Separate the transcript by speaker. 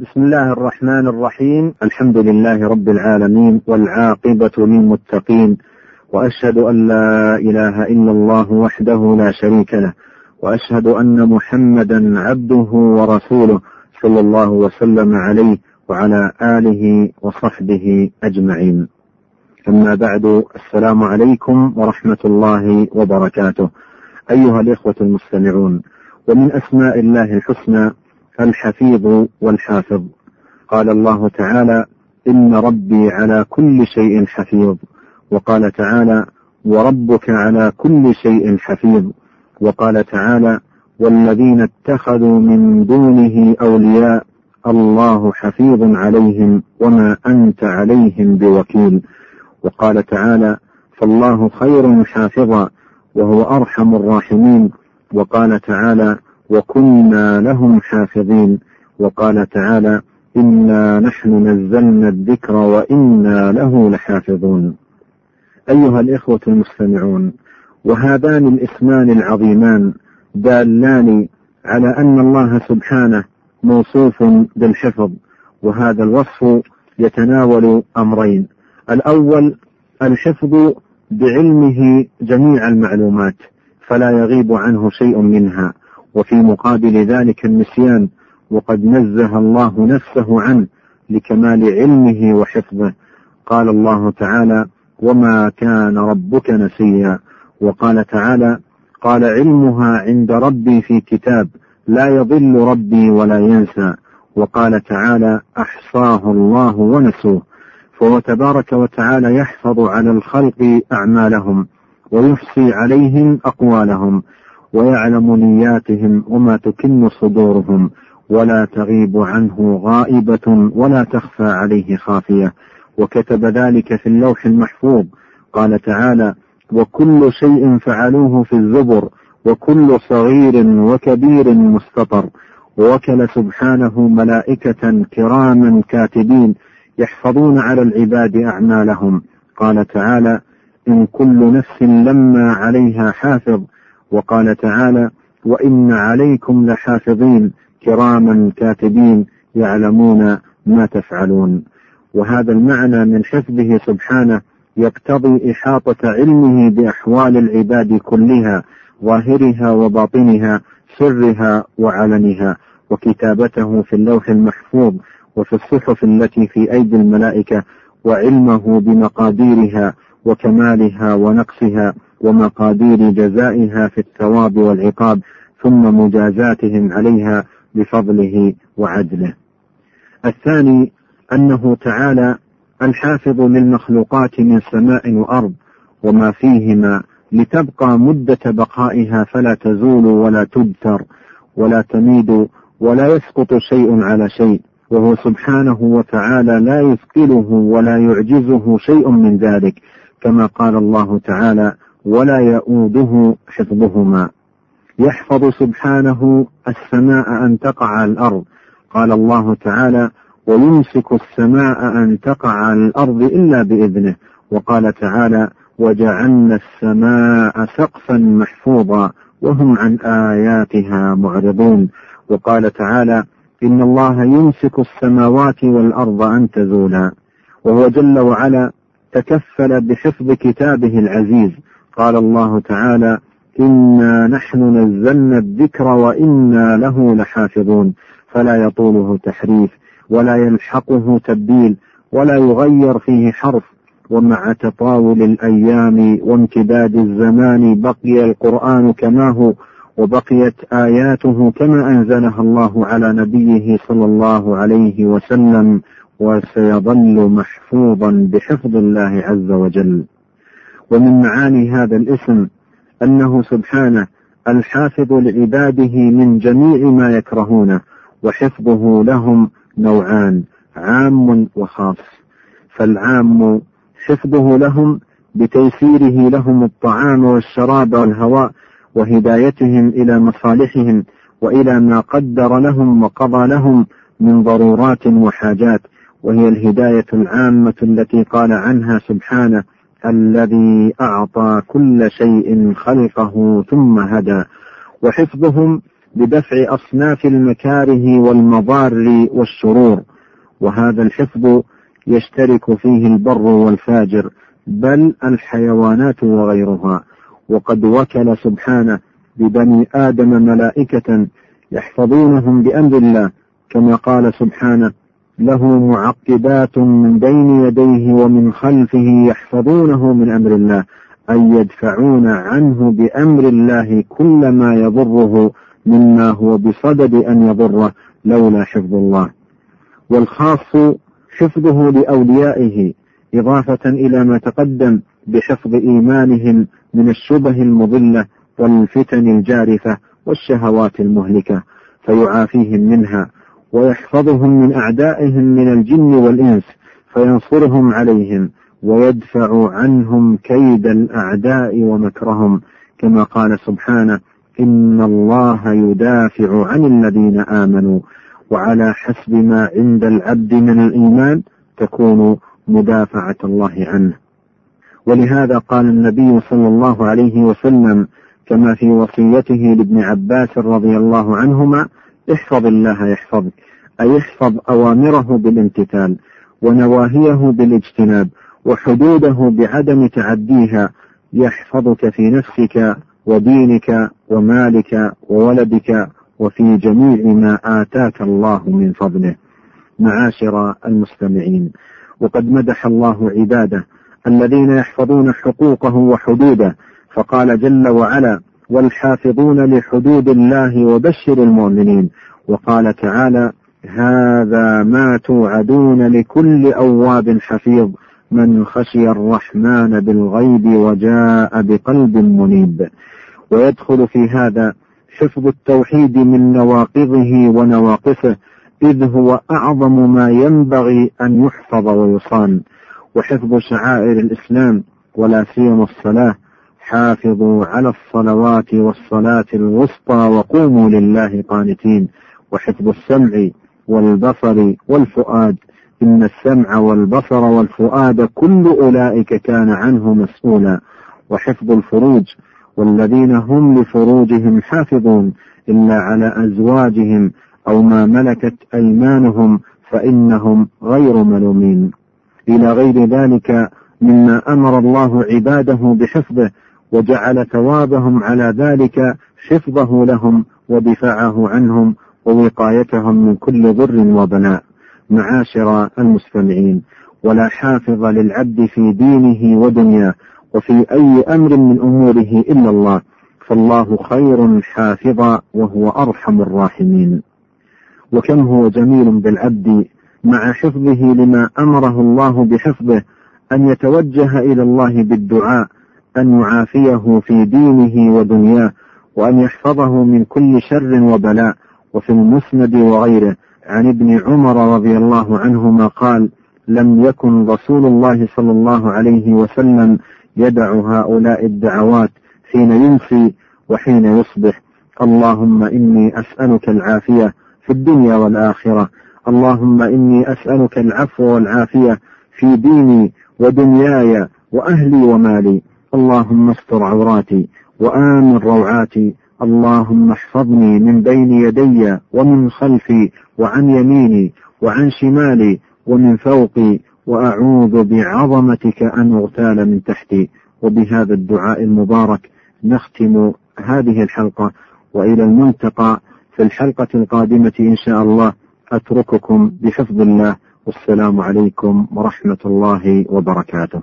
Speaker 1: بسم الله الرحمن الرحيم. الحمد لله رب العالمين والعاقبة للمتقين. وأشهد أن لا إله إلا الله وحده لا شريك له. وأشهد أن محمدا عبده ورسوله صلى الله وسلم عليه وعلى آله وصحبه أجمعين. أما بعد السلام عليكم ورحمة الله وبركاته. أيها الإخوة المستمعون ومن أسماء الله الحسنى الحفيظ والحافظ قال الله تعالى إن ربي على كل شيء حفيظ. وقال تعالى وربك على كل شيء حفيظ. وقال تعالى والذين اتخذوا من دونه أولياء الله حفيظ عليهم وما أنت عليهم بوكيل. وقال تعالى فالله خير حافظا وهو أرحم الراحمين. وقال تعالى وكنا لهم حافظين. وقال تعالى إنا نحن نزلنا الذكر وإنا له لحافظون. أيها الإخوة المستمعون وهذان الاسمان العظيمان دالان على أن الله سبحانه موصوف بالحفظ وهذا الوصف يتناول أمرين. الأول الحفظ بعلمه جميع المعلومات فلا يغيب عنه شيء منها. وفي مقابل ذلك النسيان وقد نزه الله نفسه عنه لكمال علمه وحفظه. قال الله تعالى وما كان ربك نسيا وقال تعالى قال علمها عند ربي في كتاب لا يضل ربي ولا ينسى وقال تعالى أحصاه الله ونسوه فهو تبارك وتعالى يحفظ على الخلق أعمالهم ويحصي عليهم أقوالهم. ويعلم نياتهم وما تكن صدورهم ولا تغيب عنه غائبة ولا تخفى عليه خافية. وكتب ذلك في اللوح المحفوظ. قال تعالى وكل شيء فعلوه في الزبر وكل صغير وكبير مستطر. ووكل سبحانه ملائكة كراما كاتبين يحفظون على العباد أعمالهم. قال تعالى إن كل نفس لما عليها حافظ. وقال تعالى وإن عليكم لحافظين كراما كاتبين يعلمون ما تفعلون. وهذا المعنى من حفظه سبحانه يقتضي إحاطة علمه بأحوال العباد كلها ظاهرها وباطنها سرها وعلنها وكتابته في اللوح المحفوظ وفي الصحف التي في أيدي الملائكة وعلمه بمقاديرها وكمالها ونقصها. ومقادير جزائها في الثواب والعقاب ثم مجازاتهم عليها بفضله وعدله. الثاني أنه تعالى الحافظ للمخلوقات من سماء وأرض وما فيهما لتبقى مدة بقائها فلا تزول ولا تبتر ولا تميد ولا يسقط شيء على شيء وهو سبحانه وتعالى لا يثقله ولا يعجزه شيء من ذلك كما قال الله تعالى ولا يؤوده حفظهما. يحفظ سبحانه السماء أن تقع على الأرض. قال الله تعالى ويمسك السماء أن تقع على الأرض إلا بإذنه وقال تعالى وجعلنا السماء سقفا محفوظا وهم عن آياتها معرضون وقال تعالى إن الله يمسك السماوات والأرض أن تزولا وهو جل وعلا تكفل بحفظ كتابه العزيز. قال الله تعالى انا نحن نزلنا الذكر وأنا له لحافظون فلا يطوله تحريف ولا يلحقه تبديل ولا يغير فيه حرف. ومع تطاول الأيام وامتداد الزمان بقي القران كما هو وبقيت اياته كما انزلها الله على نبيه صلى الله عليه وسلم وسيظل محفوظا بحفظ الله عز وجل. ومن معاني هذا الاسم أنه سبحانه الحافظ لعباده من جميع ما يكرهونه وحفظه لهم نوعان عام وخاص. فالعام حفظه لهم بتيسيره لهم الطعام والشراب والهواء وهدايتهم إلى مصالحهم وإلى ما قدر لهم وقضى لهم من ضرورات وحاجات وهي الهداية العامة التي قال عنها سبحانه الذي أعطى كل شيء خلقه ثم هدى وحفظهم بدفع أصناف المكاره والمضار والشرور وهذا الحفظ يشترك فيه البر والفاجر بل الحيوانات وغيرها. وقد وكل سبحانه ببني آدم ملائكة يحفظونهم بأمر الله كما قال سبحانه له معقبات من بين يديه ومن خلفه يحفظونه من أمر الله أي يدفعون عنه بأمر الله كل ما يضره مما هو بصدد أن يضره لولا حفظ الله. والخاص حفظه لأوليائه إضافة إلى ما تقدم بحفظ إيمانهم من الشبه المضلة والفتن الجارفة والشهوات المهلكة فيعافيهم منها. ويحفظهم من أعدائهم من الجن والإنس فينصرهم عليهم ويدفع عنهم كيد الأعداء ومكرهم كما قال سبحانه إن الله يدافع عن الذين آمنوا وعلى حسب ما عند العبد من الإيمان تكون مدافعة الله عنه. ولهذا قال النبي صلى الله عليه وسلم كما في وصيته لابن عباس رضي الله عنهما احفظ الله يحفظك. أي احفظ أوامره بالامتثال ونواهيه بالاجتناب وحدوده بعدم تعديها. يحفظك في نفسك ودينك ومالك وولدك وفي جميع ما آتاك الله من فضله. معاشر المستمعين وقد مدح الله عباده الذين يحفظون حقوقه وحدوده فقال جل وعلا والحافظون لحدود الله وبشر المؤمنين. وقال تعالى هذا ما توعدون لكل أواب حفيظ. من خشي الرحمن بالغيب وجاء بقلب منيب. ويدخل في هذا حفظ التوحيد من نواقضه ونواقصه إذ هو أعظم ما ينبغي أن يحفظ ويصان. وحفظ شعائر الإسلام ولا سيما الصلاة حافظوا على الصلوات والصلاة الوسطى وقوموا لله قانتين. وحفظ السمع والبصر والفؤاد. إن السمع والبصر والفؤاد كل أولئك كان عنه مسؤولا. وحفظ الفروج. والذين هم لفروجهم حافظون. إلا على أزواجهم أو ما ملكت أيمانهم فإنهم غير ملومين. إلى غير ذلك مما أمر الله عباده بحفظه وجعل ثوابهم على ذلك حفظه لهم ودفاعه عنهم ووقايتهم من كل ضر وبلاء. معاشر المستمعين ولا حافظ للعبد في دينه ودنياه وفي أي أمر من أموره إلا الله فالله خير حافظا وهو أرحم الراحمين. وكم هو جميل بالعبد مع حفظه لما أمره الله بحفظه أن يتوجه إلى الله بالدعاء أن يعافيه في دينه ودنياه وأن يحفظه من كل شر وبلاء وفي المسند وغيره عن ابن عمر رضي الله عنهما قال لم يكن رسول الله صلى الله عليه وسلم يدع هؤلاء الدعوات حين يمسي وحين يصبح. اللهم إني أسألك العافية في الدنيا والآخرة. اللهم إني أسألك العفو والعافية في ديني ودنياي وأهلي ومالي. اللهم استر عوراتي وآمن روعاتي. اللهم احفظني من بين يدي ومن خلفي وعن يميني وعن شمالي ومن فوقي. وأعوذ بعظمتك أن أغتال من تحتي. وبهذا الدعاء المبارك نختم هذه الحلقة. وإلى الملتقى في الحلقة القادمة إن شاء الله. أترككم بحفظ الله. والسلام عليكم ورحمة الله وبركاته.